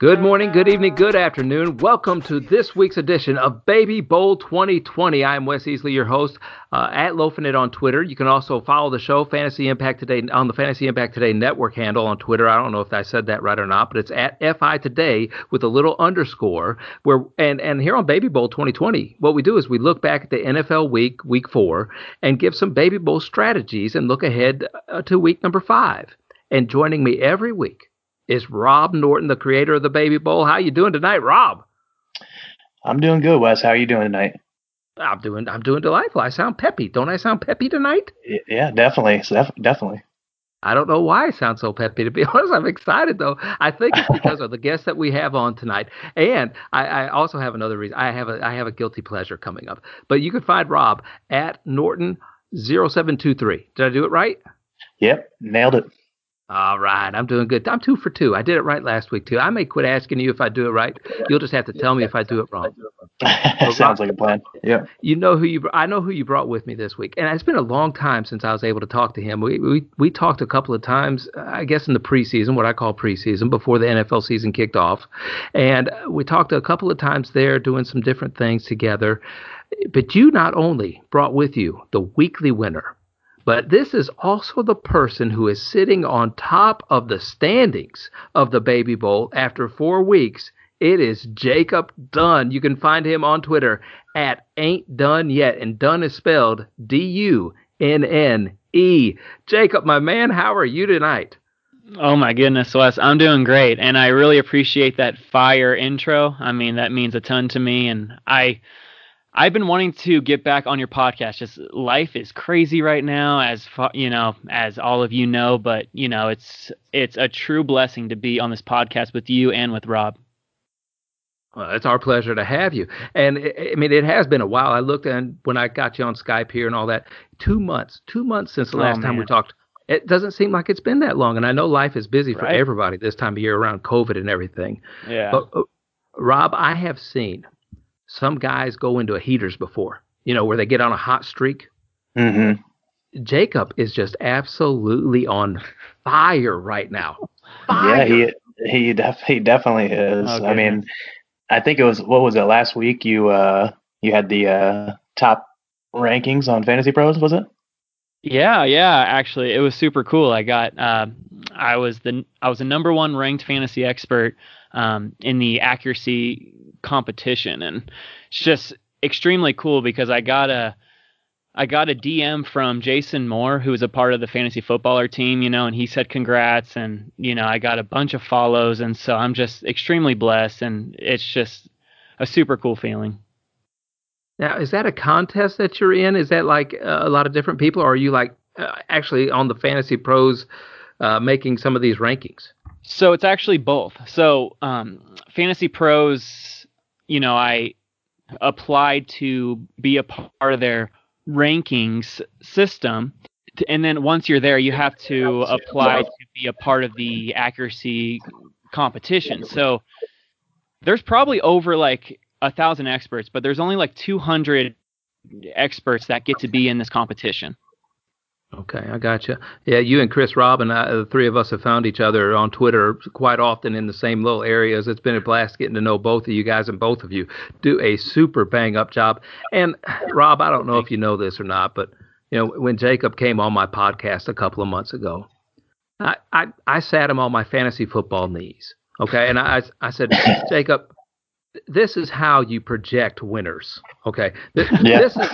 Good morning, good evening, good afternoon. Welcome to this week's edition of Baby Bowl 2020. I'm Wes Easley, your host uh, at Loafinit on Twitter. You can also follow the show Fantasy Impact Today on the Fantasy Impact Today network handle on Twitter. I don't know if I said that right or not, but it's at FI Today with a little underscore. Where and and here on Baby Bowl 2020, what we do is we look back at the NFL week, week four, and give some Baby Bowl strategies and look ahead uh, to week number five. And joining me every week is Rob Norton, the creator of the Baby Bowl. How you doing tonight, Rob? I'm doing good, Wes. How are you doing tonight? I'm doing I'm doing delightful. I sound peppy. Don't I sound peppy tonight? Yeah, definitely. definitely. I don't know why I sound so peppy. To be honest, I'm excited though. I think it's because of the guests that we have on tonight, and I, I, also have another reason. I have a I have a guilty pleasure coming up. But you can find Rob at Norton 0723. Did I do it right? Yep, nailed it. All right, I'm doing good. I'm two for two. I did it right last week too. I may quit asking you if I do it right. You'll just have to tell me if I do it wrong. Sounds like a plan. Yeah. You know who you. I know who you brought with me this week, and it's been a long time since I was able to talk to him. We we we talked a couple of times, I guess in the preseason, what I call preseason, before the NFL season kicked off, and we talked a couple of times there, doing some different things together. But you not only brought with you the weekly winner but this is also the person who is sitting on top of the standings of the Baby Bowl after four weeks. It is Jacob Dunne. You can find him on Twitter at Ain't Done Yet, and Dunne is spelled D U N N E. Jacob, my man, how are you tonight? Oh my goodness, Wes, I'm doing great, and I really appreciate that fire intro. I mean, that means a ton to me, and I I've been wanting to get back on your podcast. Just life is crazy right now, as far, you know, as all of you know. But you know, it's it's a true blessing to be on this podcast with you and with Rob. Well, it's our pleasure to have you. And I mean, it has been a while. I looked and when I got you on Skype here and all that, two months, two months since the oh, last oh, time we talked. It doesn't seem like it's been that long. And I know life is busy for right. everybody this time of year around COVID and everything. Yeah. But uh, Rob, I have seen some guys go into a heaters before, you know, where they get on a hot streak. Mm-hmm. Jacob is just absolutely on fire right now. Fire. Yeah, he he, def- he definitely is. Okay. I mean, I think it was what was it last week? You uh you had the uh top rankings on Fantasy Pros, was it? Yeah, yeah. Actually, it was super cool. I got uh, I was the I was the number one ranked fantasy expert um, in the accuracy competition, and it's just extremely cool because I got a I got a DM from Jason Moore, who is a part of the fantasy footballer team, you know, and he said congrats, and you know I got a bunch of follows, and so I'm just extremely blessed, and it's just a super cool feeling. Now, is that a contest that you're in? Is that like uh, a lot of different people, or are you like uh, actually on the Fantasy Pros uh, making some of these rankings? So it's actually both. So um, Fantasy Pros, you know, I applied to be a part of their rankings system. And then once you're there, you have to apply to be a part of the accuracy competition. So there's probably over like a thousand experts, but there's only like 200 experts that get to be in this competition. Okay, I got you. Yeah, you and Chris Rob and uh, I, the three of us have found each other on Twitter quite often in the same little areas. It's been a blast getting to know both of you guys, and both of you do a super bang up job. And Rob, I don't know if you know this or not, but you know when Jacob came on my podcast a couple of months ago, I I, I sat him on my fantasy football knees. Okay, and I I said, Jacob, this is how you project winners. Okay, this, yeah. this is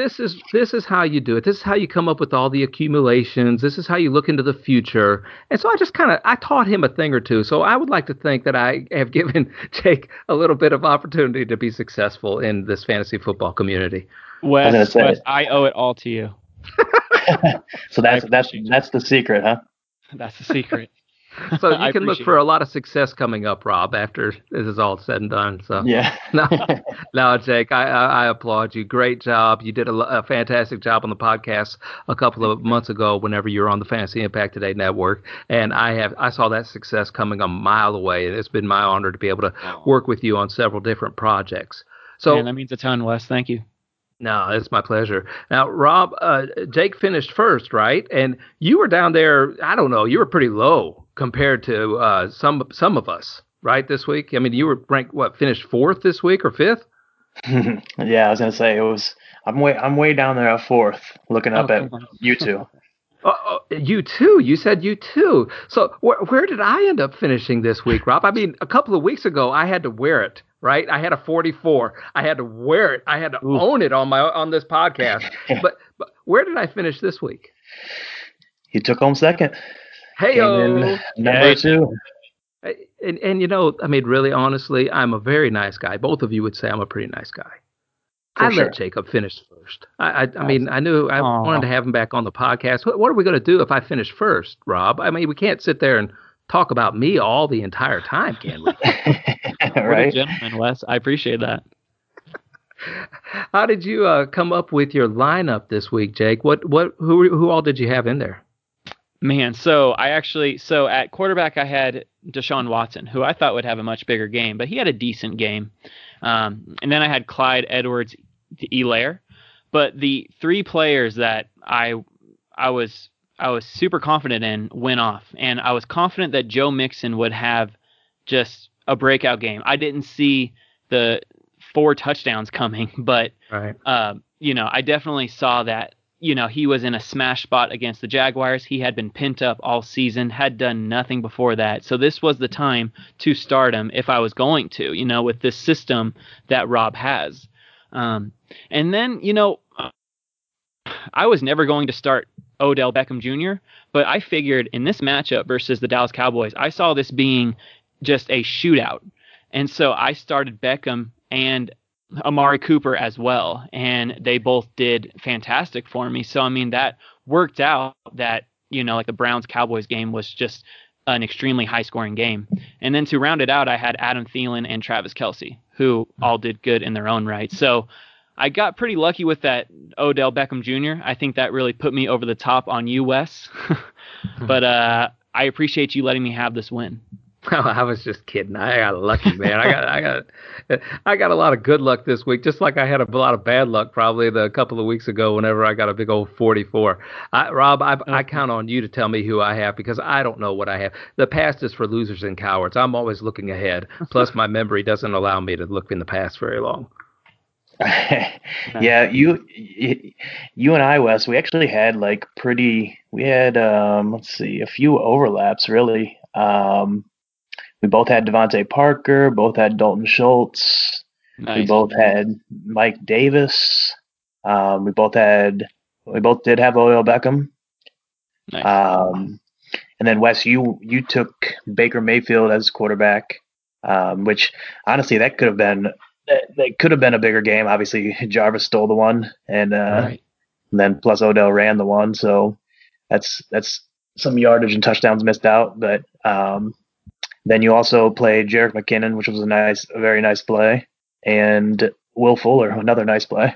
this is this is how you do it. This is how you come up with all the accumulations. This is how you look into the future. And so I just kind of I taught him a thing or two. So I would like to think that I have given Jake a little bit of opportunity to be successful in this fantasy football community. Wes, I, Wes, I owe it all to you. so that's that's that's the secret, huh? That's the secret so you can look for it. a lot of success coming up, Rob, after this is all said and done. So yeah, no, no, Jake, I, I, I, applaud you. Great job. You did a, a, fantastic job on the podcast a couple of months ago. Whenever you were on the Fantasy Impact Today network, and I have I saw that success coming a mile away, and it's been my honor to be able to work with you on several different projects. So Man, that means a ton, Wes. Thank you. No, it's my pleasure. Now, Rob, uh, Jake finished first, right? And you were down there. I don't know. You were pretty low compared to uh, some some of us. right this week. I mean, you were ranked what finished fourth this week or fifth? yeah, I was gonna say it was. I'm way I'm way down there at fourth, looking up oh, at you two. You too. You said you too. So wh- where did I end up finishing this week, Rob? I mean, a couple of weeks ago, I had to wear it. Right, I had a 44. I had to wear it. I had to Ooh. own it on my on this podcast. but, but where did I finish this week? You took home second. Hey, number hey. two. And, and you know, I mean, really, honestly, I'm a very nice guy. Both of you would say I'm a pretty nice guy. For I sure. let Jacob finish first. I, I, I mean, I knew I Aww. wanted to have him back on the podcast. What, what are we going to do if I finish first, Rob? I mean, we can't sit there and talk about me all the entire time, can we? right? What a gentleman, Wes. I appreciate that. How did you uh, come up with your lineup this week, Jake? What what who who all did you have in there? Man, so I actually so at quarterback I had Deshaun Watson, who I thought would have a much bigger game, but he had a decent game. Um, and then I had Clyde Edwards Elair. But the three players that I I was I was super confident in went off, and I was confident that Joe Mixon would have just a breakout game. I didn't see the four touchdowns coming, but right. uh, you know I definitely saw that. You know he was in a smash spot against the Jaguars. He had been pent up all season, had done nothing before that. So this was the time to start him if I was going to. You know with this system that Rob has. Um, and then, you know, I was never going to start Odell Beckham Jr., but I figured in this matchup versus the Dallas Cowboys, I saw this being just a shootout. And so I started Beckham and Amari Cooper as well, and they both did fantastic for me. So I mean that worked out that, you know, like the Browns Cowboys game was just an extremely high scoring game. And then to round it out, I had Adam Thielen and Travis Kelce, who all did good in their own right. So I got pretty lucky with that Odell Beckham Jr. I think that really put me over the top on you, Wes. but uh, I appreciate you letting me have this win. Well, I was just kidding. I got lucky, man. I got, I got, I got a lot of good luck this week, just like I had a lot of bad luck probably the couple of weeks ago. Whenever I got a big old 44, I, Rob, I, I count on you to tell me who I have because I don't know what I have. The past is for losers and cowards. I'm always looking ahead. Plus, my memory doesn't allow me to look in the past very long. yeah, you, you and I, Wes, we actually had like pretty. We had, um, let's see, a few overlaps really. Um, we both had DeVante Parker, both had Dalton Schultz. Nice. We both had Mike Davis. Um, we both had we both did have Odell Beckham. Nice. Um, and then Wes, you you took Baker Mayfield as quarterback, um, which honestly that could have been that, that, could have been a bigger game. Obviously, Jarvis stole the one, and, uh, right. and then plus Odell ran the one, so that's that's some yardage and touchdowns missed out. But um, then you also played Jerick McKinnon, which was a nice, a very nice play, and Will Fuller, another nice play.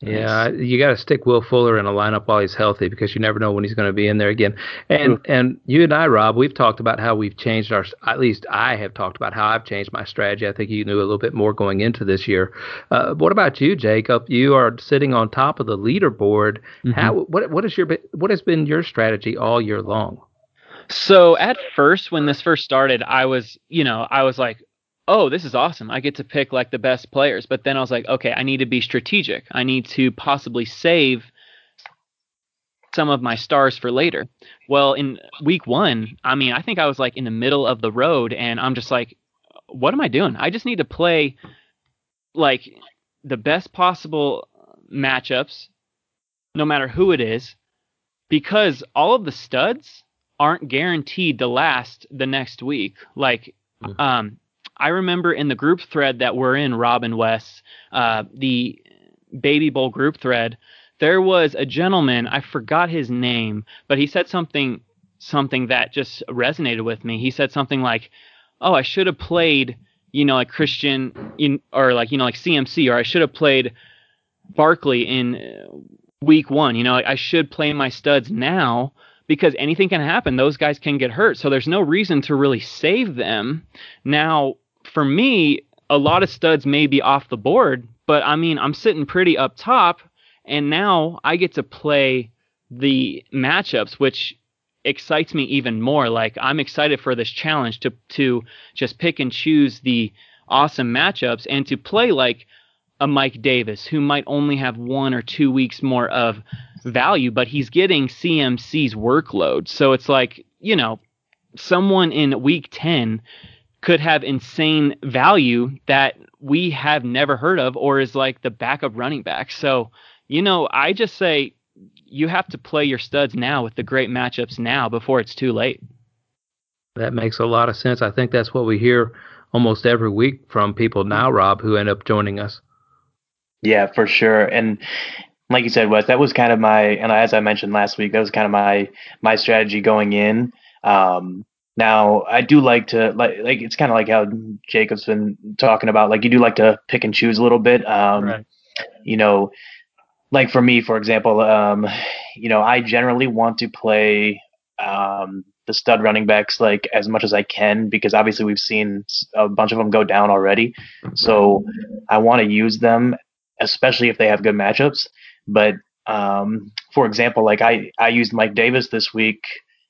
Yeah, you got to stick Will Fuller in a lineup while he's healthy because you never know when he's going to be in there again. And Ooh. and you and I, Rob, we've talked about how we've changed our. At least I have talked about how I've changed my strategy. I think you knew a little bit more going into this year. Uh, what about you, Jacob? You are sitting on top of the leaderboard. Mm-hmm. How what what is your what has been your strategy all year long? So at first, when this first started, I was, you know, I was like, oh, this is awesome. I get to pick like the best players. But then I was like, okay, I need to be strategic. I need to possibly save some of my stars for later. Well, in week one, I mean, I think I was like in the middle of the road and I'm just like, what am I doing? I just need to play like the best possible matchups, no matter who it is, because all of the studs aren't guaranteed to last the next week. Like, mm-hmm. um, I remember in the group thread that we're in, Rob and Wes, uh, the Baby Bowl group thread, there was a gentleman, I forgot his name, but he said something something that just resonated with me. He said something like, "Oh, I should have played, you know, like Christian in or like, you know, like CMC or I should have played Barkley in week 1. You know, like I should play my studs now because anything can happen. Those guys can get hurt. So there's no reason to really save them. Now, for me, a lot of studs may be off the board, but I mean, I'm sitting pretty up top, and now I get to play the matchups, which excites me even more. Like I'm excited for this challenge to to just pick and choose the awesome matchups and to play like a Mike Davis who might only have one or two weeks more of value, but he's getting CMC's workload. So it's like, you know, someone in week 10 could have insane value that we have never heard of or is like the backup running back. So, you know, I just say you have to play your studs now with the great matchups now before it's too late. That makes a lot of sense. I think that's what we hear almost every week from people now, Rob, who end up joining us. Yeah, for sure. And like you said, Wes, that was kind of my, and as I mentioned last week, that was kind of my my strategy going in. Um, now I do like to like like it's kind of like how Jacob's been talking about. Like you do like to pick and choose a little bit. Um, right. You know, like for me, for example, um, you know, I generally want to play um, the stud running backs like as much as I can because obviously we've seen a bunch of them go down already. So I want to use them, especially if they have good matchups. But um, for example, like I I used Mike Davis this week,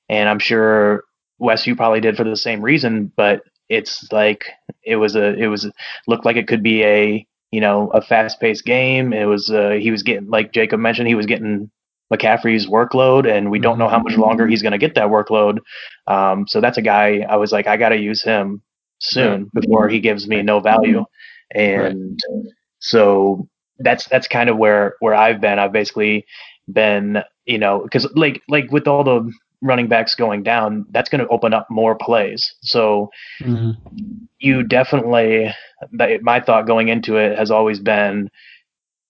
and I'm sure Wes you probably did for the same reason. But it's like it was a it was looked like it could be a you know a fast paced game. It was uh, he was getting like Jacob mentioned he was getting McCaffrey's workload, and we don't know how much longer he's going to get that workload. Um, so that's a guy I was like, I got to use him soon right. before he gives me no value. And right. so that's that's kind of where where I've been. I've basically been, you know, because like like with all the running backs going down, that's going to open up more plays. So mm-hmm. you definitely, my thought going into it has always been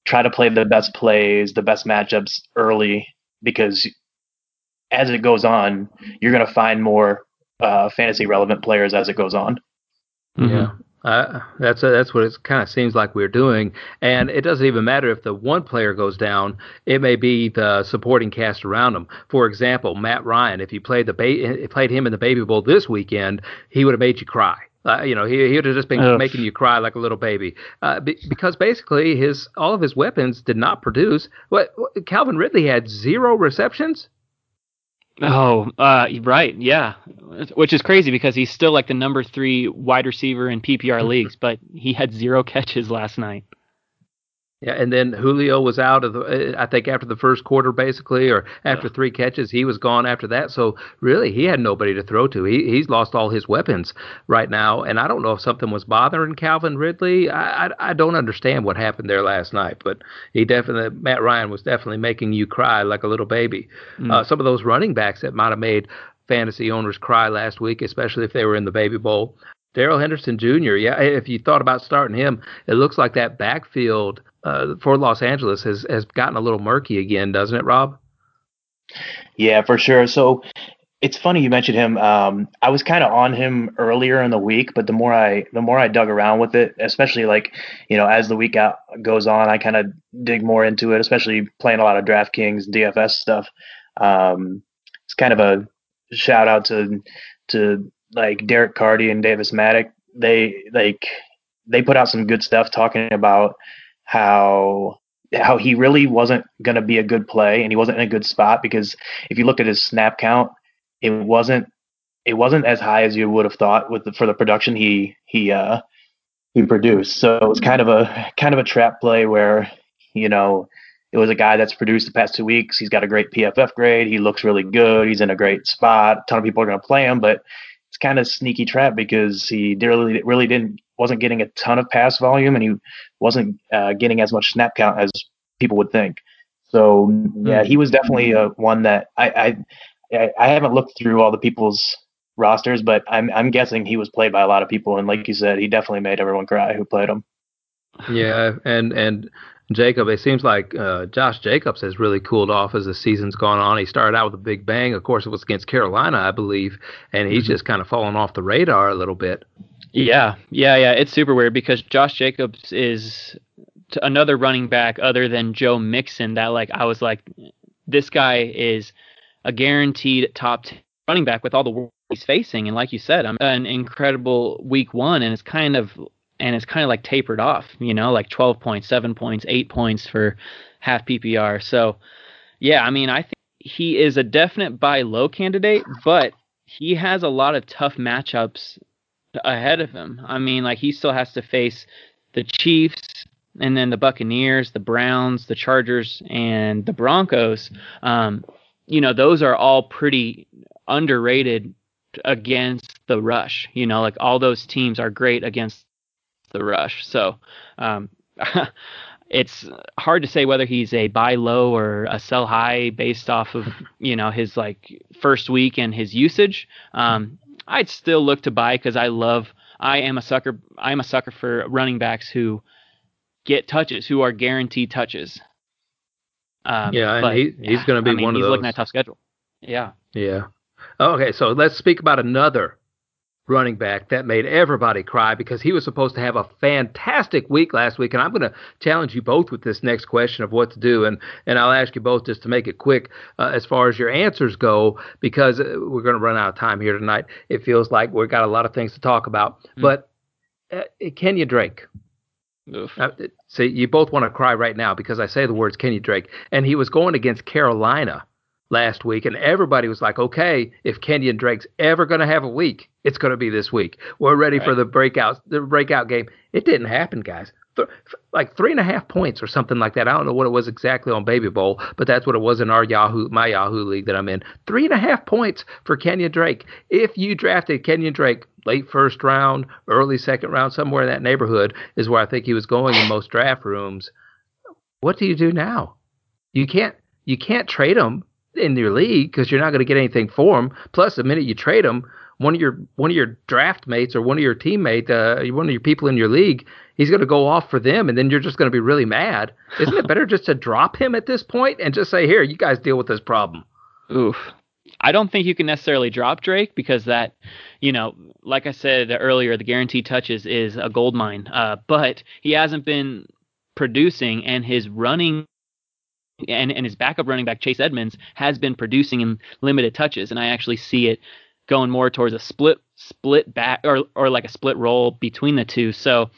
try to play the best plays, the best matchups early, because as it goes on, you're going to find more uh, fantasy relevant players as it goes on. Mm-hmm. Yeah. Uh, that's a, that's what it kind of seems like we're doing, and it doesn't even matter if the one player goes down. It may be the supporting cast around him. For example, Matt Ryan. If you played the ba- played him in the Baby Bowl this weekend, he would have made you cry. Uh, you know, he he would have just been Ugh. making you cry like a little baby, uh, be, because basically his all of his weapons did not produce. What, what Calvin Ridley had zero receptions. Oh, uh, right, yeah, which is crazy because he's still like the number three wide receiver in PPR leagues, but he had zero catches last night. Yeah, and then Julio was out of the. I think after the first quarter, basically, or after three catches, he was gone after that. So really, he had nobody to throw to. He he's lost all his weapons right now, and I don't know if something was bothering Calvin Ridley. I I, I don't understand what happened there last night, but he definitely Matt Ryan was definitely making you cry like a little baby. Mm. Uh, some of those running backs that might have made fantasy owners cry last week, especially if they were in the Baby Bowl. Darrell Henderson Jr. Yeah, if you thought about starting him, it looks like that backfield uh, for Los Angeles has has gotten a little murky again, doesn't it, Rob? Yeah, for sure. So it's funny you mentioned him. Um, I was kind of on him earlier in the week, but the more I the more I dug around with it, especially like you know as the week out goes on, I kind of dig more into it, especially playing a lot of DraftKings DFS stuff. Um, it's kind of a shout out to to like Derek Carty and Davis Mattek. They like they put out some good stuff talking about how how he really wasn't going to be a good play and he wasn't in a good spot because if you looked at his snap count, it wasn't it wasn't as high as you would have thought with the, for the production he he uh he produced. So it was kind of a kind of a trap play where you know it was a guy that's produced the past two weeks. He's got a great PFF grade. He looks really good. He's in a great spot. A ton of people are going to play him, but it's kind of sneaky trap because he really really didn't wasn't getting a ton of pass volume and he wasn't uh, getting as much snap count as people would think. So yeah, he was definitely uh, one that I, I I haven't looked through all the people's rosters, but I'm I'm guessing he was played by a lot of people, and like you said, he definitely made everyone cry who played him. Yeah, and and Jacob, it seems like uh, Josh Jacobs has really cooled off as the season's gone on. He started out with a big bang. Of course, it was against Carolina, I believe, and he's mm-hmm. just kind of fallen off the radar a little bit. Yeah, yeah, yeah. It's super weird because Josh Jacobs is another running back other than Joe Mixon that like I was like, this guy is a guaranteed top running back with all the work he's facing, and like you said, I'm an incredible week one, and it's kind of and it's kind of like tapered off, you know, like 12 points, seven points, eight points for half PPR. So, yeah, I mean, I think he is a definite buy low candidate, but he has a lot of tough matchups ahead of him. I mean, like he still has to face the Chiefs and then the Buccaneers, the Browns, the Chargers, and the Broncos. Um, you know, those are all pretty underrated against the rush. You know, like all those teams are great against the rush. So um, it's hard to say whether he's a buy low or a sell high based off of you know his like first week and his usage. Um, I'd still look to buy because I love. I am a sucker. I am a sucker for running backs who get touches, who are guaranteed touches. Um, yeah, and but, he, he's going to be I mean, one of those. He's looking at tough schedule. Yeah. Yeah. Okay, so let's speak about another running back that made everybody cry because he was supposed to have a fantastic week last week. And I'm going to challenge you both with this next question of what to do. And, and I'll ask you both just to make it quick uh, as far as your answers go, because uh, we're going to run out of time here tonight. It feels like we've got a lot of things to talk about. Mm. But uh, Kenyan Drake. Uh, see, you both want to cry right now because I say the words Kenyan Drake. And he was going against Carolina last week, and everybody was like, okay, if Kenyan Drake's ever going to have a week, it's going to be this week. We're ready right. for the breakout, the breakout game. It didn't happen, guys. Th- like three and a half points or something like that. I don't know what it was exactly on Baby Bowl, but that's what it was in our Yahoo, my Yahoo league that I'm in. Three and a half points for Kenyan Drake. If you drafted Kenyan Drake late first round, early second round, somewhere in that neighborhood is where I think he was going in most draft rooms. What do you do now? You can't you can't trade him in your league because you're not going to get anything for him. Plus, the minute you trade him, one of your one of your draft mates or one of your teammates, uh, one of your people in your league, he's going to go off for them, and then you're just going to be really mad. Isn't it better just to drop him at this point and just say, "Here, you guys deal with this problem"? Oof. I don't think you can necessarily drop Drake because that, you know, like I said earlier, the guaranteed touches is a gold mine. Uh, but he hasn't been producing, and his running and, and his backup running back Chase Edmonds has been producing in limited touches, and I actually see it going more towards a split split back or or like a split role between the two. So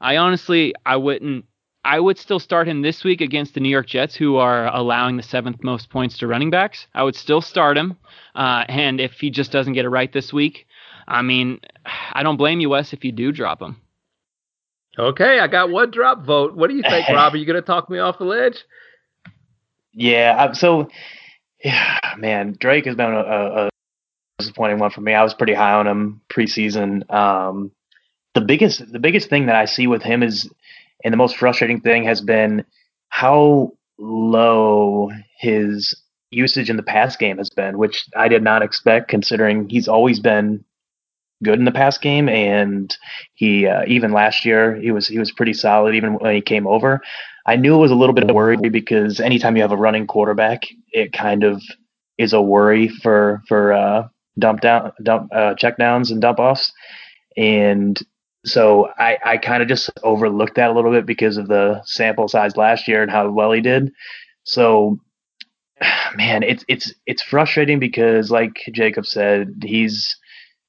I honestly I wouldn't I would still start him this week against the New York Jets, who are allowing the seventh most points to running backs. I would still start him, uh, and if he just doesn't get it right this week, I mean, I don't blame you, Wes, if you do drop him. Okay, I got one drop vote. What do you think, Rob? Are you going to talk me off the ledge? Yeah, so yeah, man, Drake has been a, a, disappointing one for me. I was pretty high on him preseason. Um, the biggest the biggest thing that I see with him is, and the most frustrating thing has been how low his usage in the pass game has been, which I did not expect considering he's always been good in the pass game and he uh, even last year he was he was pretty solid even when he came over. I knew it was a little bit of a worry because anytime you have a running quarterback, it kind of is a worry for for uh, dump down, dump uh, check downs and dump offs, and so I I kind of just overlooked that a little bit because of the sample size last year and how well he did. So man, it's it's it's frustrating because like Jacob said, he's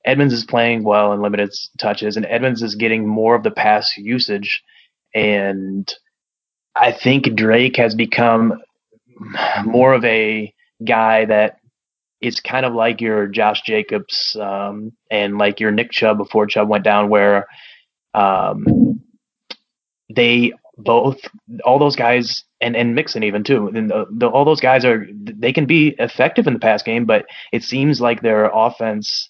Edmonds is playing well in limited touches, and Edmonds is getting more of the pass usage, and I think Drake has become more of a guy that is kind of like your Josh Jacobs um, and like your Nick Chubb before Chubb went down, where um, they both all those guys and and Mixon even too, and the, the, all those guys are they can be effective in the pass game, but it seems like their offense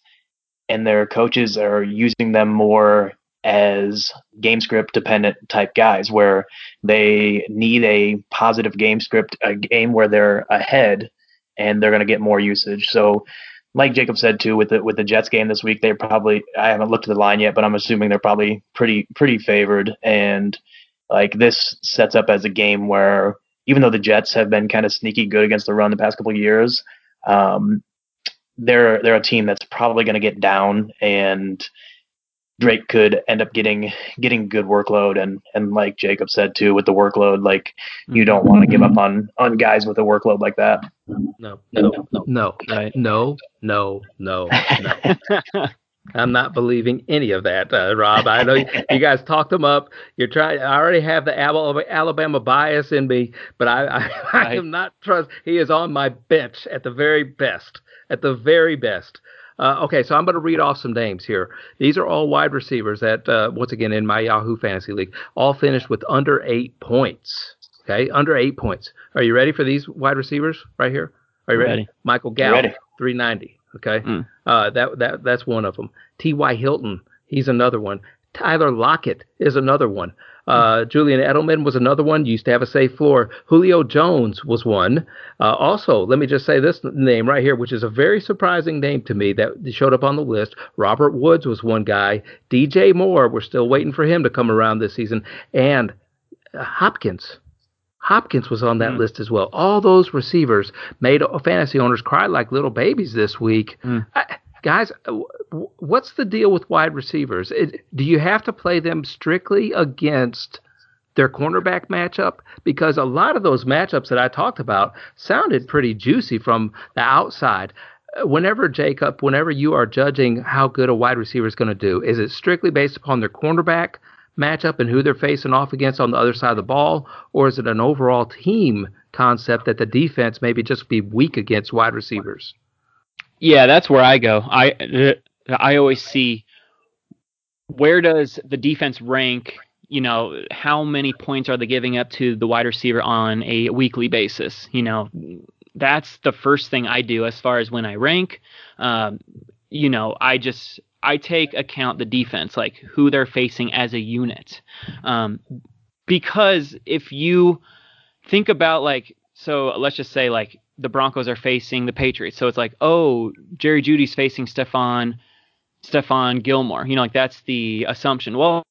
and their coaches are using them more as game script dependent type guys where they need a positive game script, a game where they're ahead and they're going to get more usage. So, like Jacob said too, with the with the Jets game this week, they're probably I haven't looked at the line yet, but I'm assuming they're probably pretty pretty favored. And like this sets up as a game where even though the Jets have been kind of sneaky good against the run the past couple years, um, they're they're a team that's probably going to get down and Drake could end up getting getting good workload and and like Jacob said too with the workload like you don't want to give up on on guys with a workload like that. No, no, no, no, right. no, no, no, no. I'm not believing any of that, uh, Rob. I know you guys talked them up. You're trying. I already have the Alabama bias in me, but I, I, I am not trust. He is on my bench at the very best. At the very best. Uh, okay, so I'm going to read off some names here. These are all wide receivers that, uh, once again, in my Yahoo Fantasy League, all finished with under eight points. Okay, under eight points. Are you ready for these wide receivers right here? Are you ready? ready. Michael Gallup, 390. Okay, mm. uh, that that that's one of them. T.Y. Hilton, he's another one. Tyler Lockett is another one. Uh, Julian Edelman was another one. Used to have a safe floor. Julio Jones was one. Uh, also, let me just say this name right here, which is a very surprising name to me that showed up on the list. Robert Woods was one guy. DJ Moore, we're still waiting for him to come around this season. And uh, Hopkins. Hopkins was on that mm. list as well. All those receivers made fantasy owners cry like little babies this week. Mm. I, guys, uh, what's the deal with wide receivers? It, do you have to play them strictly against their cornerback matchup? Because a lot of those matchups that I talked about sounded pretty juicy from the outside. Uh, whenever Jacob, whenever you are judging how good a wide receiver is going to do, is it strictly based upon their cornerback matchup and who they're facing off against on the other side of the ball, or is it an overall team concept that the defense maybe just be weak against wide receivers? Yeah, that's where I go. I I always see where does the defense rank you know how many points are they giving up to the wide receiver on a weekly basis? You know that's the first thing i do as far as when i rank. Um, you know i just i take account the defense like who they're facing as a unit. Um, because if you think about like so let's just say like the Broncos are facing the Patriots. So it's like, oh, Jerry Jeudy's facing Stephon Stephon Gilmore. You know, like that's the assumption. Well,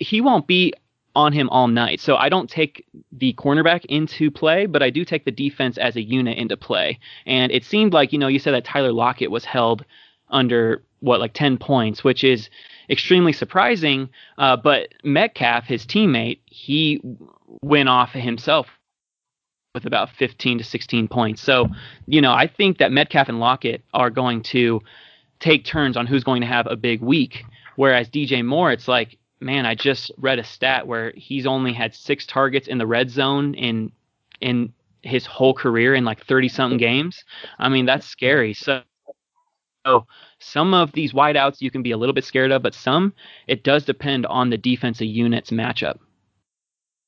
he won't be on him all night. So I don't take the cornerback into play, but I do take the defense as a unit into play. And it seemed like, you know, you said that Tyler Lockett was held under what, like 10 points, which is extremely surprising. Uh, but Metcalf, his teammate, he went off himself with about 15 to 16 points. So, you know, I think that Metcalf and Lockett are going to take turns on who's going to have a big week. Whereas DJ Moore, it's like, man, I just read a stat where he's only had six targets in the red zone in in his whole career in like 30 something games. I mean, that's scary. So, so some of these wideouts you can be a little bit scared of, but some it does depend on the defensive unit's matchup.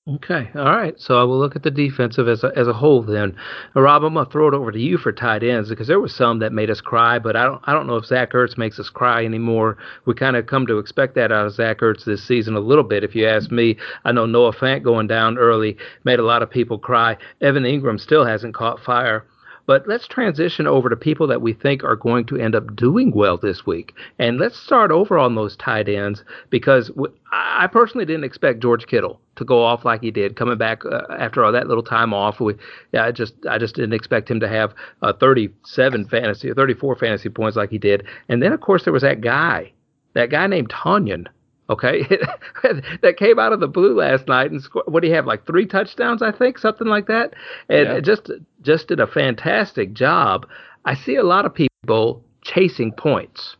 Okay, all right. So I will look at the defensive as a, as a whole then. Uh, Rob, I'm gonna throw it over to you for tight ends because there was some that made us cry, but I don't I don't know if Zach Ertz makes us cry anymore. We kind of come to expect that out of Zach Ertz this season a little bit. If you ask me, I know Noah Fant going down early made a lot of people cry. Evan Engram still hasn't caught fire. But let's transition over to people that we think are going to end up doing well this week. And let's start over on those tight ends because I personally didn't expect George Kittle to go off like he did coming back uh, after all that little time off. We, yeah, I just I just didn't expect him to have uh, 37 fantasy or 34 fantasy points like he did. And then of course there was that guy, that guy named Tonyan okay, that came out of the blue last night and scored, what do you have like three touchdowns, I think, something like that, and yeah. just just did a fantastic job. I see a lot of people chasing points.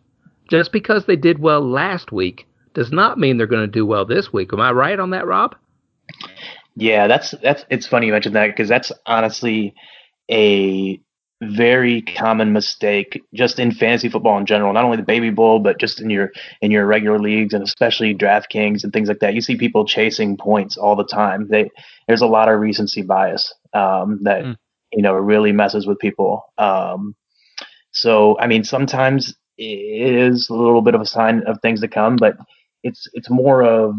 Just because they did well last week does not mean they're going to do well this week. Am I right on that, Rob? Yeah, that's that's. It's funny you mentioned that because that's honestly a very common mistake just in fantasy football in general not only the baby bowl but just in your in your regular leagues and especially draftkings and things like that. You see people chasing points all the time. They there's a lot of recency bias um, that mm. you know really messes with people. Um, so i mean sometimes it is a little bit of a sign of things to come but it's it's more of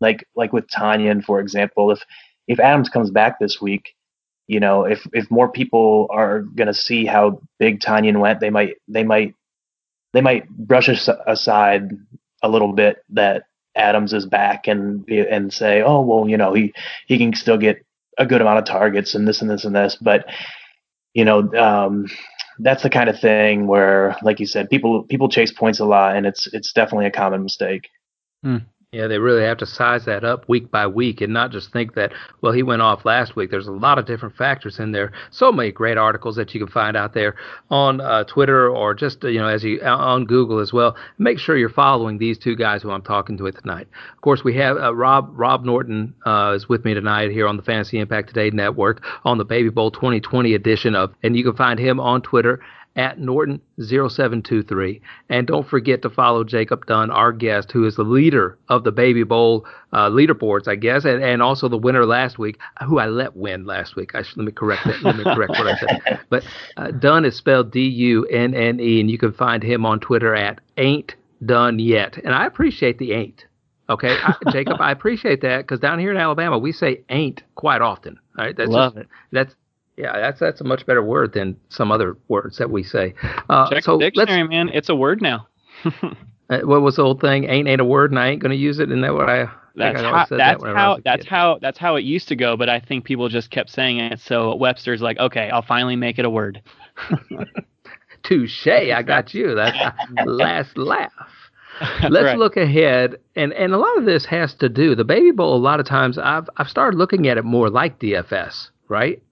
like like with Tonyan, for example if if Adams comes back this week you know, if if more people are going to see how big Tonyan went, they might they might they might brush us aside a little bit that Adams is back and and say, oh well, you know, he he can still get a good amount of targets and this and this and this, but you know, um, that's the kind of thing where, like you said, people people chase points a lot, and it's it's definitely a common mistake. Hmm. Yeah, they really have to size that up week by week and not just think that, well, he went off last week. There's a lot of different factors in there. So many great articles that you can find out there on uh, Twitter or just, you know, as you on Google as well. Make sure you're following these two guys who I'm talking to tonight. Of course, we have uh, Rob Rob Norton uh, is with me tonight here on the Fantasy Impact Today Network on the Baby Bowl 2020 edition of, and you can find him on Twitter at Norton0723. And don't forget to follow Jacob Dunne, our guest, who is the leader of the Baby Bowl uh, leaderboards, I guess, and, and also the winner last week, who I let win last week. I should, let me correct that. Let me correct what I said. But uh, Dunne is spelled D U N N E, and you can find him on Twitter at Ain't Done Yet. And I appreciate the ain't. Okay, I, Jacob, I appreciate that because down here in Alabama we say ain't quite often. All right, that's love just, it. That's yeah, that's that's a much better word than some other words that we say. Uh, Check so the dictionary, man. It's a word now. uh, what was the old thing? Ain't ain't a word, and I ain't going to use it. Isn't that what I? That's I how. That's that how. That's how. That's how it used to go. But I think people just kept saying it. So Webster's like, okay, I'll finally make it a word. Touche! I got you. That's last laugh. Let's right. look ahead, and and a lot of this has to do the Baby Bowl. A lot of times, I've I've started looking at it more like DFS, right?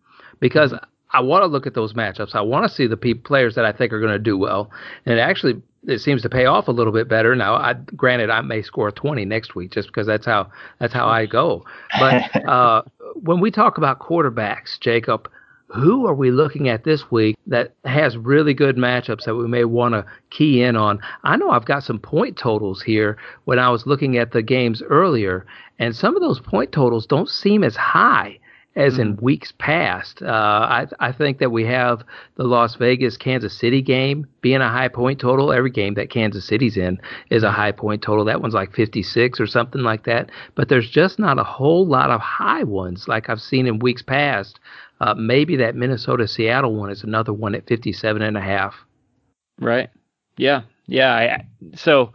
Because I want to look at those matchups. I want to see the pe- players that I think are going to do well, and it actually it seems to pay off a little bit better now. I granted I may score 20 next week just because that's how that's how I go. But uh, when we talk about quarterbacks, Jacob, who are we looking at this week that has really good matchups that we may want to key in on? I know I've got some point totals here when I was looking at the games earlier, and some of those point totals don't seem as high as in mm-hmm. weeks past. Uh, I, I think that we have the Las Vegas Kansas City game being a high point total. Every game that Kansas City's in is a high point total. That one's like 56 or something like that. But there's just not a whole lot of high ones like I've seen in weeks past. Uh, maybe that Minnesota Seattle one is another one at 57 and a half. Right. Yeah. Yeah. I, so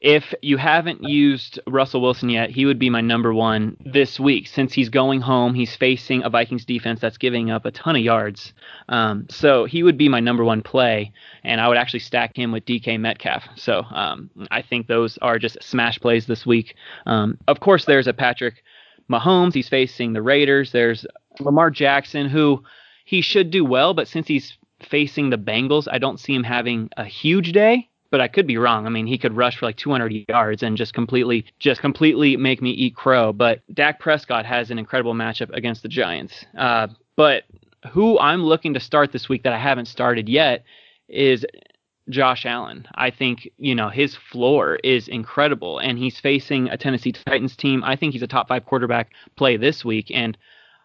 if you haven't used Russell Wilson yet, he would be my number one this week since he's going home. He's facing a Vikings defense that's giving up a ton of yards. Um, so he would be my number one play, and I would actually stack him with DK Metcalf. So um, I think those are just smash plays this week. Um, of course, there's a Patrick Mahomes. He's facing the Raiders. There's Lamar Jackson, who he should do well, but since he's facing the Bengals, I don't see him having a huge day but I could be wrong. I mean, he could rush for like 200 yards and just completely, just completely make me eat crow. But Dak Prescott has an incredible matchup against the Giants. Uh, but who I'm looking to start this week that I haven't started yet is Josh Allen. I think, you know, his floor is incredible and he's facing a Tennessee Titans team. I think he's a top 5 quarterback play this week and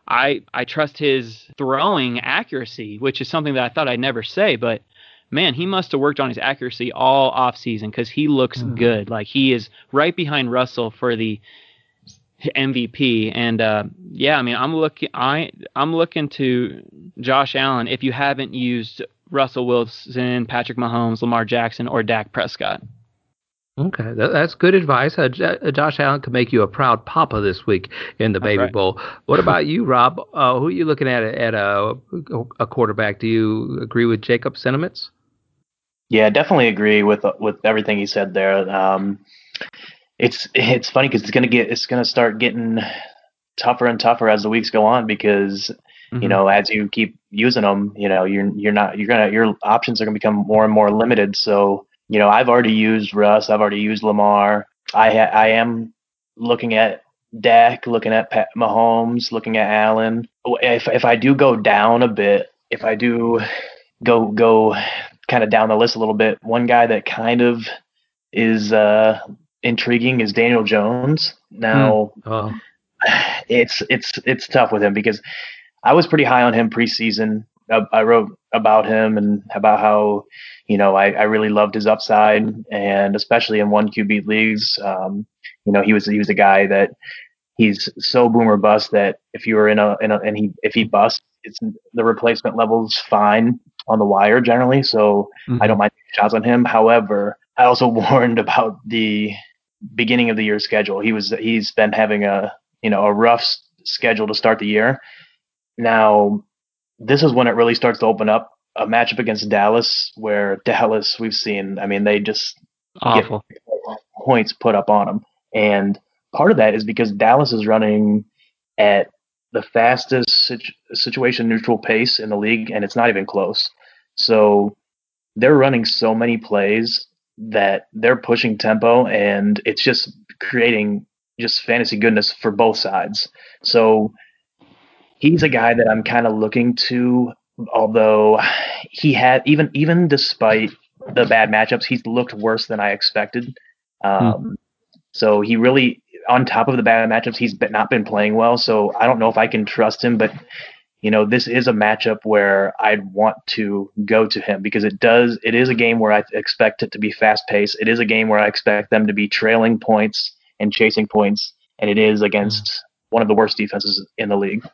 I I trust his throwing accuracy, which is something that I thought I'd never say, but man, he must have worked on his accuracy all off season because he looks mm. good. Like he is right behind Russell for the MVP. And uh, yeah, I mean, I'm looking, I I'm looking to Josh Allen. If you haven't used Russell Wilson, Patrick Mahomes, Lamar Jackson, or Dak Prescott. Okay, that's good advice. Uh, uh, Josh Allen could make you a proud papa this week in the Baby right. Bowl. What about you, Rob? Uh, who are you looking at at a, a quarterback? Do you agree with Jacob's sentiments? Yeah, definitely agree with with everything he said there. Um, it's it's funny because it's gonna get it's gonna start getting tougher and tougher as the weeks go on because mm-hmm. you know as you keep using them, you know you're you're not you're gonna your options are gonna become more and more limited. So you know I've already used Russ, I've already used Lamar. I ha- I am looking at Dak, looking at Pat Mahomes, looking at Allen. If if I do go down a bit, if I do go go kind of down the list a little bit, one guy that kind of is uh, intriguing is Daniel Jones. Now, hmm. oh. it's it's it's tough with him because I was pretty high on him preseason. I, I wrote about him and about how you know I, I really loved his upside, and especially in one QB leagues, um, you know he was he was a guy that he's so boomer bust that if you were in a in a and he if he busts, it's the replacement level's fine on the wire generally, so mm-hmm. I don't mind shots on him. However, I also warned about the beginning of the year schedule. He was he's been having a you know a rough schedule to start the year. Now, this is when it really starts to open up. A matchup against Dallas, where Dallas we've seen. I mean, they just awful points put up on them, and part of that is because Dallas is running at the fastest situ- situation neutral pace in the league, and it's not even close. So they're running so many plays that they're pushing tempo, and it's just creating just fantasy goodness for both sides. So he's a guy that I'm kind of looking to, although he had even even despite the bad matchups, he's looked worse than I expected. Um, hmm. So he really, on top of the bad matchups, he's been, not been playing well. So I don't know if I can trust him, but you know, this is a matchup where I'd want to go to him because it does. It is a game where I expect it to be fast paced. It is a game where I expect them to be trailing points and chasing points, and it is against one of the worst defenses in the league.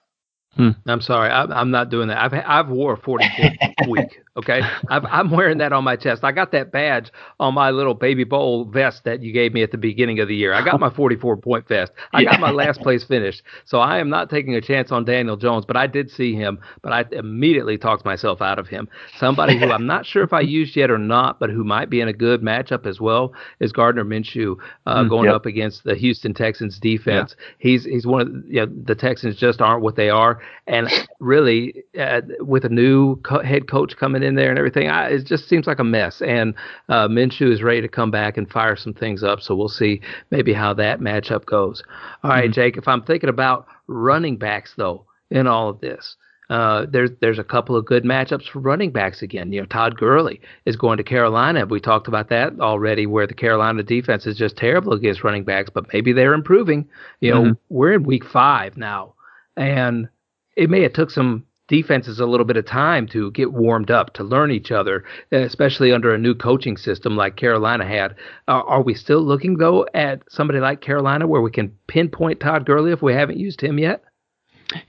Hmm. I'm sorry, I, I'm not doing that. I've I've wore a 44 week. Okay, I've, I'm wearing that on my chest. I got that badge on my little baby bowl vest that you gave me at the beginning of the year. I got my 44 point vest. I yeah. got my last place finish. So I am not taking a chance on Daniel Jones, but I did see him. But I immediately talked myself out of him. Somebody who I'm not sure if I used yet or not, but who might be in a good matchup as well is Gardner Minshew uh, mm, going yep. up against the Houston Texans defense. Yeah. He's he's one of you know, the Texans just aren't what they are, and really uh, with a new co- head coach coming in there and everything. I, it just seems like a mess. And uh, Minshew is ready to come back and fire some things up. So we'll see maybe how that matchup goes. All right, mm-hmm. Jake. If I'm thinking about running backs though in all of this. Uh, there's there's a couple of good matchups for running backs again. You know, Todd Gurley is going to Carolina. We talked about that already, where the Carolina defense is just terrible against running backs, but maybe they're improving. You know, mm-hmm. we're in week five now, and it may have took some defenses a little bit of time to get warmed up, to learn each other, especially under a new coaching system like Carolina had. Uh, are we still looking, though, at somebody like Carolina where we can pinpoint Todd Gurley if we haven't used him yet?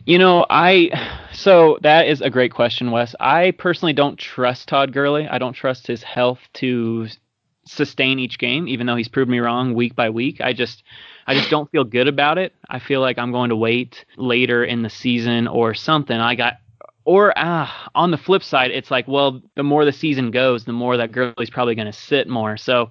You know, I so that is a great question, Wes. I personally don't trust Todd Gurley. I don't trust his health to sustain each game, even though he's proved me wrong week by week. I just I just don't feel good about it. I feel like I'm going to wait later in the season or something. I got or uh, on the flip side, it's like, well, the more the season goes, the more that Gurley's probably going to sit more. So,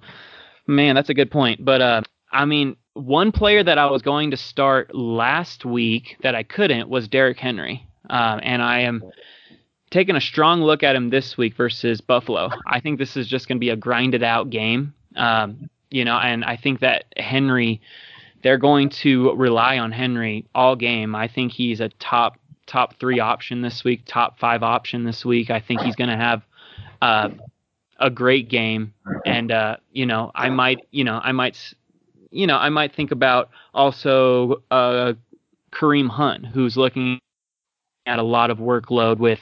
man, that's a good point. But uh, I mean, one player that I was going to start last week that I couldn't was Derrick Henry, um, and I am taking a strong look at him this week versus Buffalo. I think this is just going to be a grinded out game, um, you know, and I think that Henry, they're going to rely on Henry all game. I think he's a top top three option this week, top five option this week. I think he's going to have uh, a great game, and uh, you know, I might, you know, I might, you know, I might think about also uh, Kareem Hunt, who's looking at a lot of workload with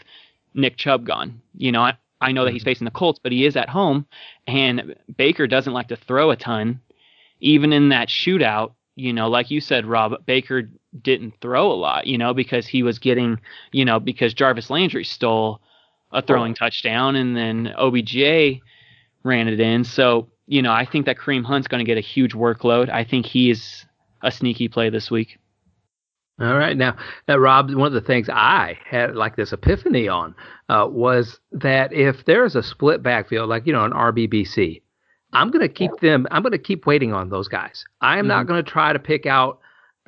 Nick Chubb gone. You know, I, I know that he's facing the Colts, but he is at home, and Baker doesn't like to throw a ton. Even in that shootout, you know, like you said, Rob, Baker didn't throw a lot, you know, because he was getting, you know, because Jarvis Landry stole a throwing touchdown and then OBJ ran it in. So, you know, I think that Kareem Hunt's going to get a huge workload. I think he is a sneaky play this week. All right. Now, uh, Rob, one of the things I had like this epiphany on uh, was that if there is a split backfield, like, you know, an RBBC, I'm going to keep them, I'm going to keep waiting on those guys. I am mm-hmm. not going to try to pick out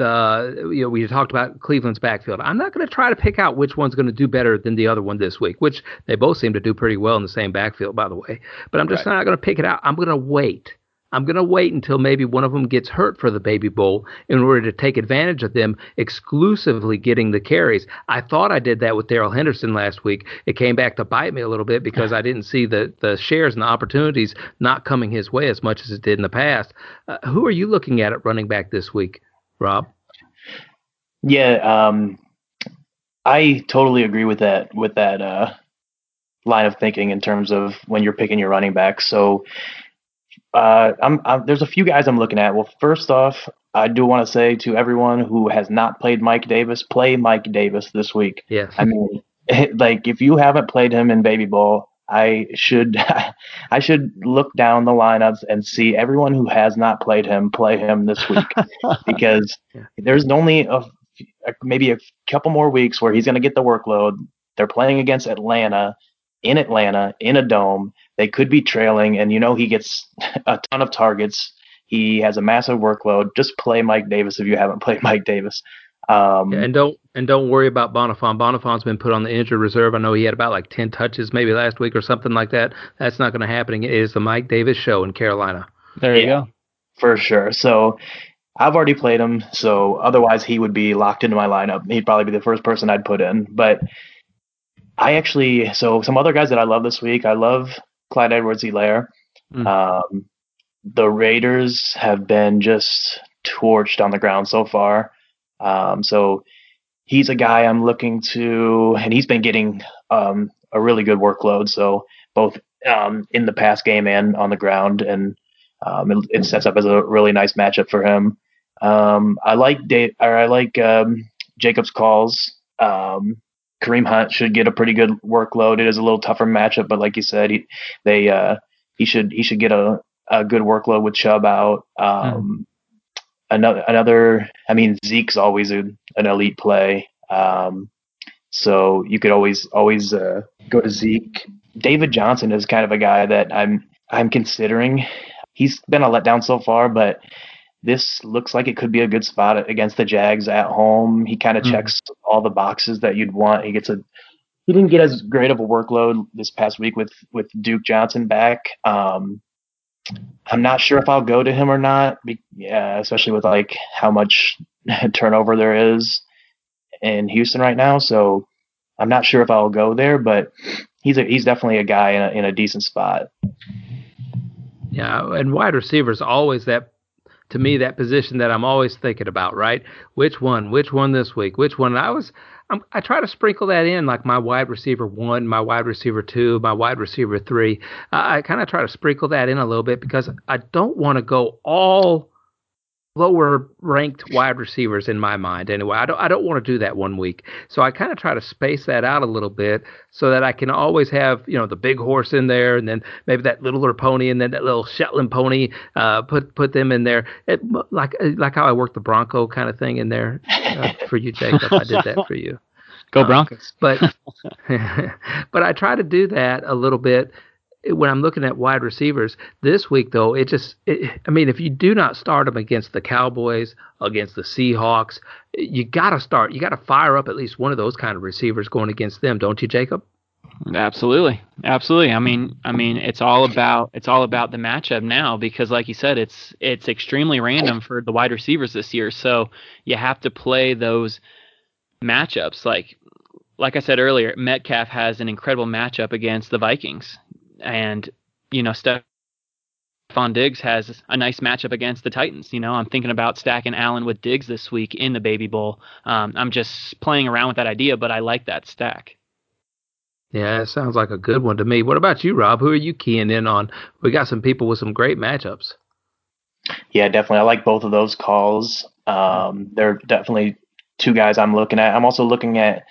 the you know we talked about Cleveland's backfield. I'm not going to try to pick out which one's going to do better than the other one this week, which they both seem to do pretty well in the same backfield, by the way. But I'm just right. not going to pick it out. I'm going to wait. I'm going to wait until maybe one of them gets hurt for the Baby Bowl in order to take advantage of them exclusively getting the carries. I thought I did that with Darrell Henderson last week. It came back to bite me a little bit because I didn't see the, the shares and the opportunities not coming his way as much as it did in the past. Uh, who are you looking at at running back this week? Rob? Yeah, um, I totally agree with that with that uh, line of thinking in terms of when you're picking your running back. So uh, I'm, I'm, there's a few guys I'm looking at. Well, first off, I do want to say to everyone who has not played Mike Davis, play Mike Davis this week. Yes. I mean, like if you haven't played him in Baby Bowl, I should I should look down the lineups and see everyone who has not played him play him this week because there's only a, maybe a couple more weeks where he's going to get the workload. They're playing against Atlanta in Atlanta in a dome. They could be trailing, and you know he gets a ton of targets. He has a massive workload. Just play Mike Davis if you haven't played Mike Davis. Um, yeah, and don't and don't worry about Bonnafon. Bonnafon's been put on the injured reserve. I know he had about like ten touches maybe last week or something like that. That's not going to happen. It is the Mike Davis show in Carolina. There you yeah, go. For sure. So I've already played him. So otherwise he would be locked into my lineup. He'd probably be the first person I'd put in. But I actually so some other guys that I love this week. I love Clyde Edwards-Helaire. Mm. Um, the Raiders have been just torched on the ground so far. Um, so he's a guy I'm looking to, and he's been getting um, a really good workload. So both um, in the pass game and on the ground, and um, it, it, sets up as a really nice matchup for him. Um, I like Dave, or I like um, Jacob's calls. Kareem Hunt should get a pretty good workload. It is a little tougher matchup, but like you said, he they uh, he should he should get a, a good workload with Chubb out. Um, another another I mean Zeke's always a, an elite play. Um, so you could always always uh, go to Zeke. David Johnson is kind of a guy that I'm I'm considering. He's been a letdown so far, but this looks like it could be a good spot against the Jags at home. He kind of mm-hmm. checks all the boxes that you'd want. He gets a he didn't get as great of a workload this past week with with Duke Johnson back. Um, I'm not sure if I'll go to him or not. Yeah, especially with like how much turnover there is in Houston right now. So I'm not sure if I'll go there, but he's a, he's definitely a guy in a, in a decent spot. Yeah, and wide receivers always that to me that position that I'm always thinking about, right? Which one? Which one this week? Which one? I was I'm, i try to sprinkle that in, like my wide receiver one, my wide receiver two, my wide receiver three. I kind of try to sprinkle that in a little bit because I don't want to go all lower ranked wide receivers in my mind anyway. I don't I don't want to do that one week. So I kind of try to space that out a little bit so that I can always have, you know, the big horse in there and then maybe that littler pony and then that little Shetland pony uh, put put them in there. It, like like how I worked the Bronco kind of thing in there uh, for you Jacob. I did that for you. Go Broncos. Um, but but I try to do that a little bit when I'm looking at wide receivers this week, though, it just, it, I mean, if you do not start them against the Cowboys, against the Seahawks, you got to start, you got to fire up at least one of those kind of receivers going against them, don't you, Jacob? Absolutely, absolutely. I mean, I mean, it's all about it's all about the matchup now because, like you said, it's it's extremely random for the wide receivers this year. So you have to play those matchups. Like like I said earlier, Metcalf has an incredible matchup against the Vikings and you know Stefon Diggs has a nice matchup against the Titans. You know, I'm thinking about stacking Allen with Diggs this week in the Baby Bowl. Um, I'm just playing around with that idea, but I like that stack. Yeah, it sounds like a good one to me. What about you, Rob? Who are you keying in on? We got some people with some great matchups. Yeah, definitely. I like both of those calls. Um, they're definitely two guys I'm looking at. I'm also looking at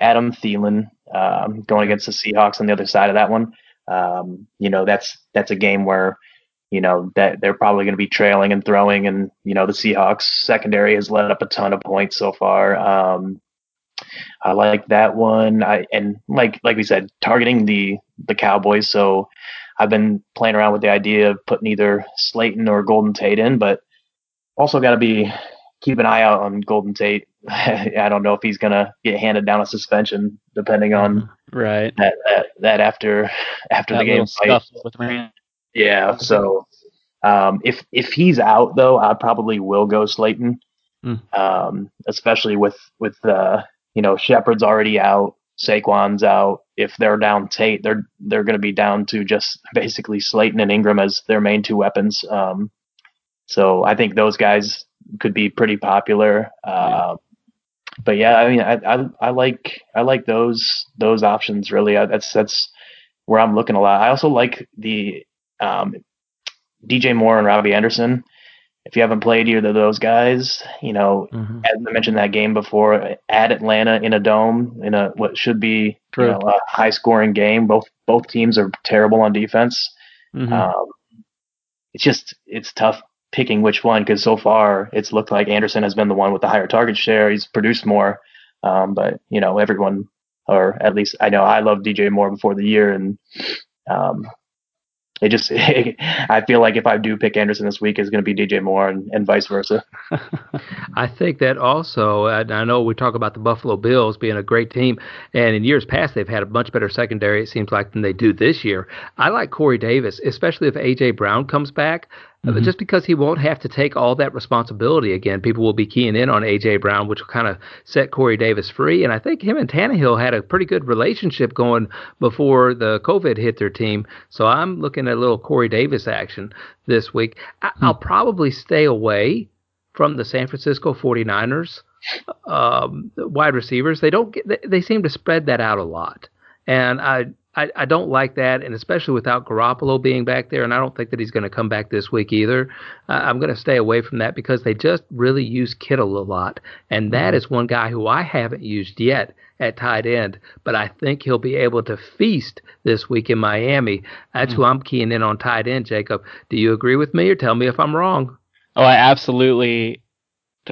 Adam Thielen um, going against the Seahawks on the other side of that one. Um, you know, that's that's a game where you know that they're probably going to be trailing and throwing, and you know the Seahawks secondary has let up a ton of points so far. Um, I like that one. I and like like we said, targeting the the Cowboys. So I've been playing around with the idea of putting either Slayton or Golden Tate in, but also got to be keep an eye out on Golden Tate. I don't know if he's gonna get handed down a suspension, depending on right that that, that after after that the game fight. with Rand. Yeah, so um, if if he's out though, I probably will go Slayton, mm. um, especially with with uh, you know Shepard's already out, Saquon's out. If they're down Tate, they're they're going to be down to just basically Slayton and Engram as their main two weapons. Um, so I think those guys could be pretty popular. Uh, but yeah, I mean, I, I, I like I like those those options really. I, that's that's where I'm looking a lot. I also like the um, DJ Moore and Robbie Anderson. If you haven't played either of those guys, you know, mm-hmm. as I mentioned that game before at Atlanta in a dome in a what should be you know, a high scoring game. Both both teams are terrible on defense. Mm-hmm. Um, it's just it's tough picking which one because so far it's looked like Anderson has been the one with the higher target share. He's produced more, um, but you know everyone, or at least I know I loved DJ Moore before the year, and um, They just, I feel like if I do pick Anderson this week, it's going to be DJ Moore and, and vice versa. I think that also, I know we talk about the Buffalo Bills being a great team, and in years past they've had a much better secondary. It seems like than they do this year. I like Corey Davis, especially if AJ Brown comes back. Mm-hmm. Just because he won't have to take all that responsibility again, people will be keying in on AJ Brown, which will kind of set Corey Davis free. And I think him and Tannehill had a pretty good relationship going before the COVID hit their team. So I'm looking at a little Corey Davis action this week. I, hmm. I'll probably stay away from the San Francisco 49ers um, wide receivers. They don't get, they, they seem to spread that out a lot. And I I, I don't like that, and especially without Garoppolo being back there, and I don't think that he's going to come back this week either. Uh, I'm going to stay away from that because they just really use Kittle a lot, and that mm-hmm. one guy who I haven't used yet at tight end, but I think he'll be able to feast this week in Miami. That's mm-hmm. who I'm keying in on tight end, Jacob. Do you agree with me, or tell me if I'm wrong? Oh, I absolutely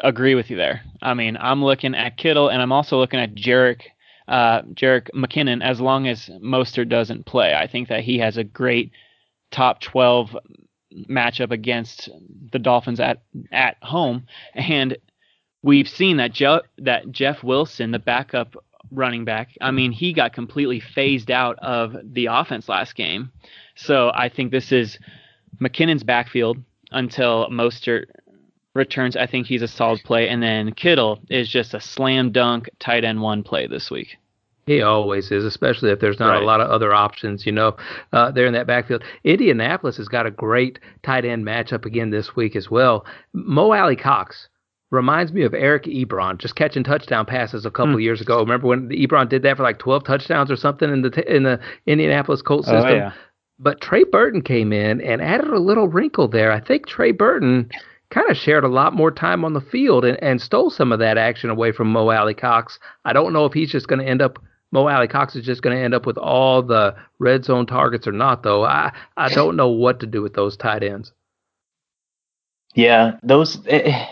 agree with you there. I mean, I'm looking at Kittle, and I'm also looking at Jerick uh, Jerick McKinnon as long as Mostert doesn't play. I think that he has a great top 12 matchup against the Dolphins at at home, and we've seen that Je- that Jeff Wilson, the backup running back, I mean, he got completely phased out of the offense last game. So I think this is McKinnon's backfield until Mostert returns. I think he's a solid play, and then Kittle is just a slam dunk tight end one play this week. He always is, especially if there's not right. a lot of other options, you know, uh, there in that backfield. Indianapolis has got a great tight end matchup again this week as well. Mo Alie-Cox reminds me of Eric Ebron, just catching touchdown passes a couple mm. years ago. Remember when Ebron did that for like 12 touchdowns or something in the t- in the Indianapolis Colts oh, system? Oh, yeah. But Trey Burton came in and added a little wrinkle there. I think Trey Burton kind of shared a lot more time on the field and, and stole some of that action away from Mo Alie-Cox. I don't know if he's just going to end up Mo Alie-Cox is just going to end up with all the red zone targets or not, though. I I don't know what to do with those tight ends. Yeah, those eh,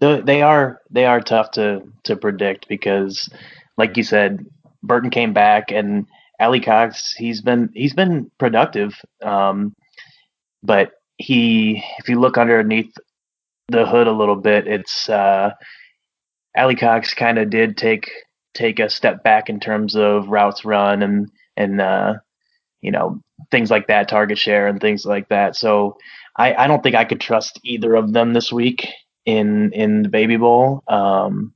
eh, they are they are tough to to predict because, like you said, Burton came back and Alie-Cox he's been he's been productive, um, but he if you look underneath the hood a little bit, it's uh, Alie-Cox kind of did take take a step back in terms of routes run and and uh, you know things like that, target share and things like that. So I, I don't think I could trust either of them this week in in the Baby Bowl. Um,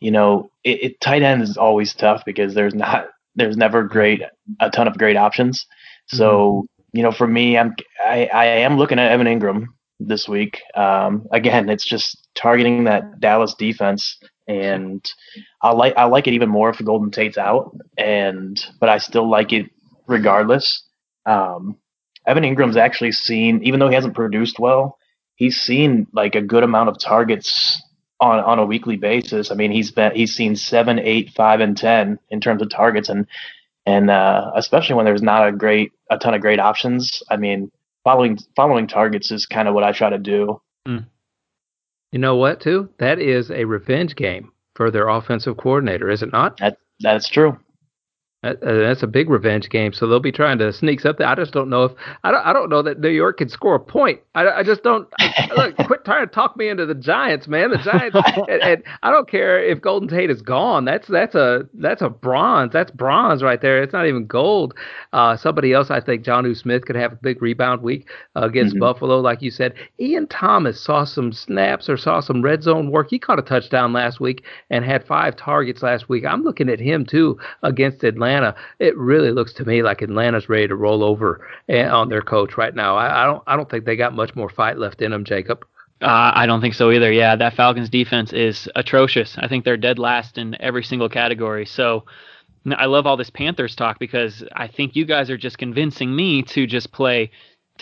you know, it, it, tight end is always tough because there's not there's never great a ton of great options. So mm-hmm. you know, for me, I'm I, I am looking at Evan Engram this week. Um, again, it's just targeting that Dallas defense and I like I like it even more if Golden Tate's out, and but I still like it regardless. Um, Evan Engram's actually seen, even though he hasn't produced well, he's seen like a good amount of targets on on a weekly basis. I mean, he's been he's seen seven, eight, five, and ten in terms of targets, and and uh, especially when there's not a great a ton of great options. I mean, following following targets is kind of what I try to do. Mm. You know what, too? That is a revenge game for their offensive coordinator, is it not? That that's true. Uh, that's a big revenge game, so they'll be trying to sneak something. I just don't know if I don't. I don't know that New York can score a point. I, I just don't. I, look, quit trying to talk me into the Giants, man. The Giants, and, and, I don't care if Golden Tate is gone. That's that's a that's a bronze. That's bronze right there. It's not even gold. Uh, somebody else, I think, Jonnu Smith could have a big rebound week uh, against mm-hmm. Buffalo, like you said. Ian Thomas saw some snaps or saw some red zone work. He caught a touchdown last week and had five targets last week. I'm looking at him too against Atlanta. Atlanta, it really looks to me like Atlanta's ready to roll over eh, on their coach right now. I, I don't I don't think they got much more fight left in them, Jacob. Uh, I don't think so either. Yeah, that Falcons defense is atrocious. I think they're dead last in every single category. So I love all this Panthers talk because I think you guys are just convincing me to just play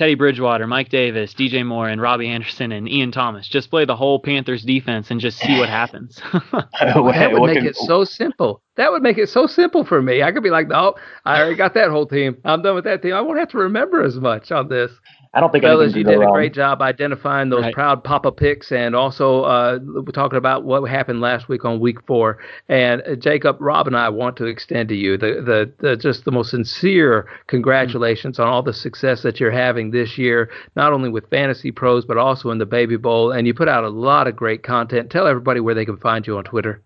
Teddy Bridgewater, Mike Davis, DJ Moore, and Robbie Anderson and Ian Thomas. Just play the whole Panthers defense and just see what happens. that would make it so simple. That would make it so simple for me. I could be like, no, I already got that whole team. I'm done with that team. I won't have to remember as much on this. I don't think Fellas, you anything can did a wrong. great job identifying those Right. proud Papa picks, and also uh, we're talking about what happened last week on week four. And uh, Jacob, Rob, and I want to extend to you the, the, the just the most sincere congratulations on all the success that you're having this year, not only with Fantasy Pros but also in the Baby Bowl. And you put out a lot of great content. Tell everybody where they can find you on Twitter.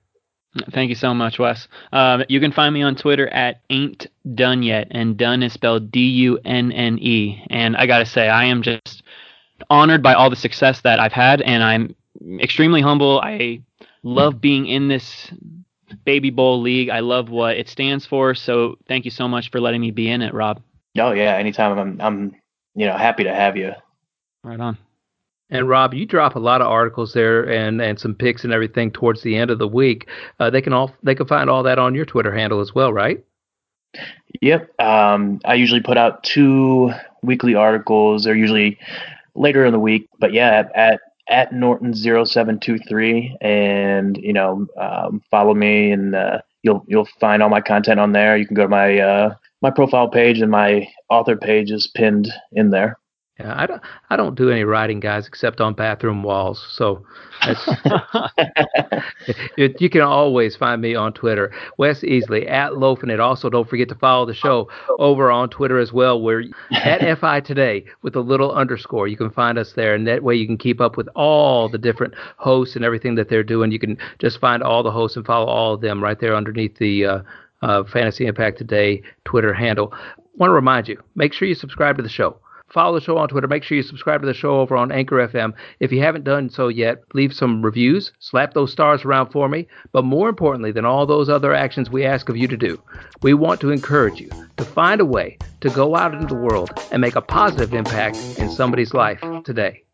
Thank you so much, Wes. Um, you can find me on Twitter at ain't done yet, and Dunne is spelled D U N N E. And I gotta say, I am just honored by all the success that I've had, and I'm extremely humble. I love being in this Baby Bowl league. I love what it stands for. So thank you so much for letting me be in it, Rob. Oh yeah, anytime I'm I'm you know happy to have you. Right on. And Rob, you drop a lot of articles there and, and some picks and everything towards the end of the week. Uh, they can all they can find all that on your Twitter handle as well, right? Yep. Um, I usually put out two weekly articles. They're usually later in the week, but yeah, at at, Norton 0723 and you know um, follow me and uh, you'll you'll find all my content on there. You can go to my uh, my profile page and my author page is pinned in there. Yeah, I don't I don't do any writing, guys, except on bathroom walls. So that's, you, can always find me on Twitter, Wes Easley at Loafinit. Also, don't forget to follow the show over on Twitter as well. We're at FI Today with a little underscore. You can find us there, and that way you can keep up with all the different hosts and everything that they're doing. You can just find all the hosts and follow all of them right there underneath the uh, uh, Fantasy Impact Today Twitter handle. Want to remind you, make sure you subscribe to the show. Follow the show on Twitter. Make sure you subscribe to the show over on Anchor FM. If you haven't done so yet, leave some reviews, slap those stars around for me. But more importantly than all those other actions we ask of you to do, we want to encourage you to find a way to go out into the world and make a positive impact in somebody's life today.